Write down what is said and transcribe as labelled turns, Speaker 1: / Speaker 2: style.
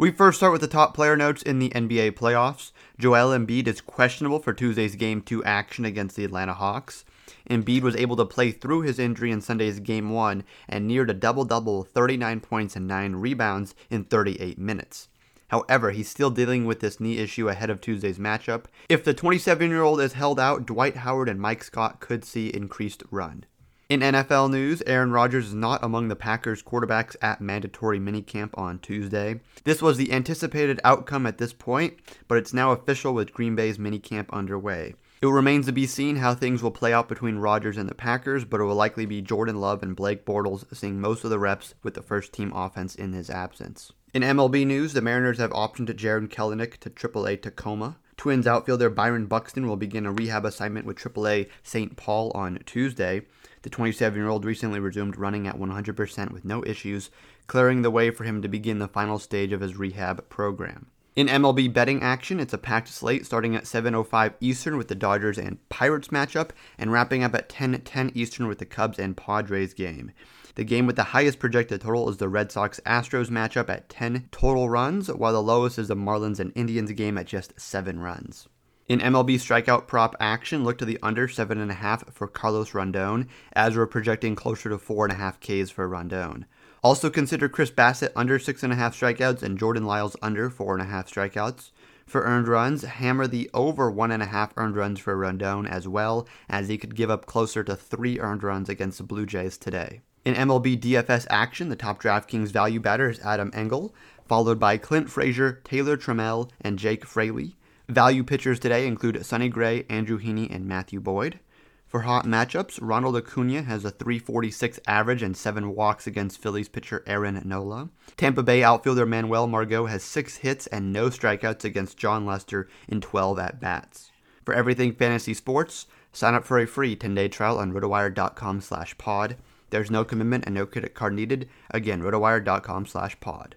Speaker 1: We first start with the top player notes in the NBA playoffs. Joel Embiid is questionable for Tuesday's Game 2 action against the Atlanta Hawks. Embiid was able to play through his injury in Sunday's Game 1 and neared a double-double 39 points and 9 rebounds in 38 minutes. However, he's still dealing with this knee issue ahead of Tuesday's matchup. If the 27 year old is held out, Dwight Howard and Mike Scott could see increased run. In NFL news, Aaron Rodgers is not among the Packers quarterbacks at mandatory minicamp on Tuesday. This was the anticipated outcome at this point, but it's now official with Green Bay's minicamp underway. It remains to be seen how things will play out between Rodgers and the Packers, but it will likely be Jordan Love and Blake Bortles seeing most of the reps with the first team offense in his absence. In MLB news, the Mariners have optioned Jarred Kelenic to AAA Tacoma. Twins outfielder Byron Buxton will begin a rehab assignment with AAA St. Paul on Tuesday. The 27 year old recently resumed running at 100% with no issues, clearing the way for him to begin the final stage of his rehab program. In MLB betting action, it's a packed slate starting at 7:05 Eastern with the Dodgers and Pirates matchup and wrapping up at 10:10 Eastern with the Cubs and Padres game. The game with the highest projected total is the Red Sox Astros matchup at 10 total runs, while the lowest is the Marlins and Indians game at just 7 runs. In MLB strikeout prop action, look to the under 7.5 for Carlos Rodon, as we're projecting closer to 4.5 Ks for Rodon. Also consider Chris Bassitt under 6.5 strikeouts and Jordan Lyles under 4.5 strikeouts. For earned runs, hammer the over 1.5 earned runs for Rodon as well, as he could give up closer to 3 earned runs against the Blue Jays today. In MLB DFS action, the top DraftKings value batter is Adam Engel, followed by Clint Frazier, Taylor Trammell, and Jake Fraley. Value pitchers today include Sonny Gray, Andrew Heaney, and Matthew Boyd. For hot matchups, Ronald Acuna has a 346 average and 7 walks against Phillies pitcher Aaron Nola. Tampa Bay outfielder Manuel Margot has 6 hits and no strikeouts against Jon Lester in 12 at bats. For everything fantasy sports, sign up for a free 10-day trial on rotowire.com slash pod. There's no commitment and no credit card needed. Again, rotowire.com slash pod.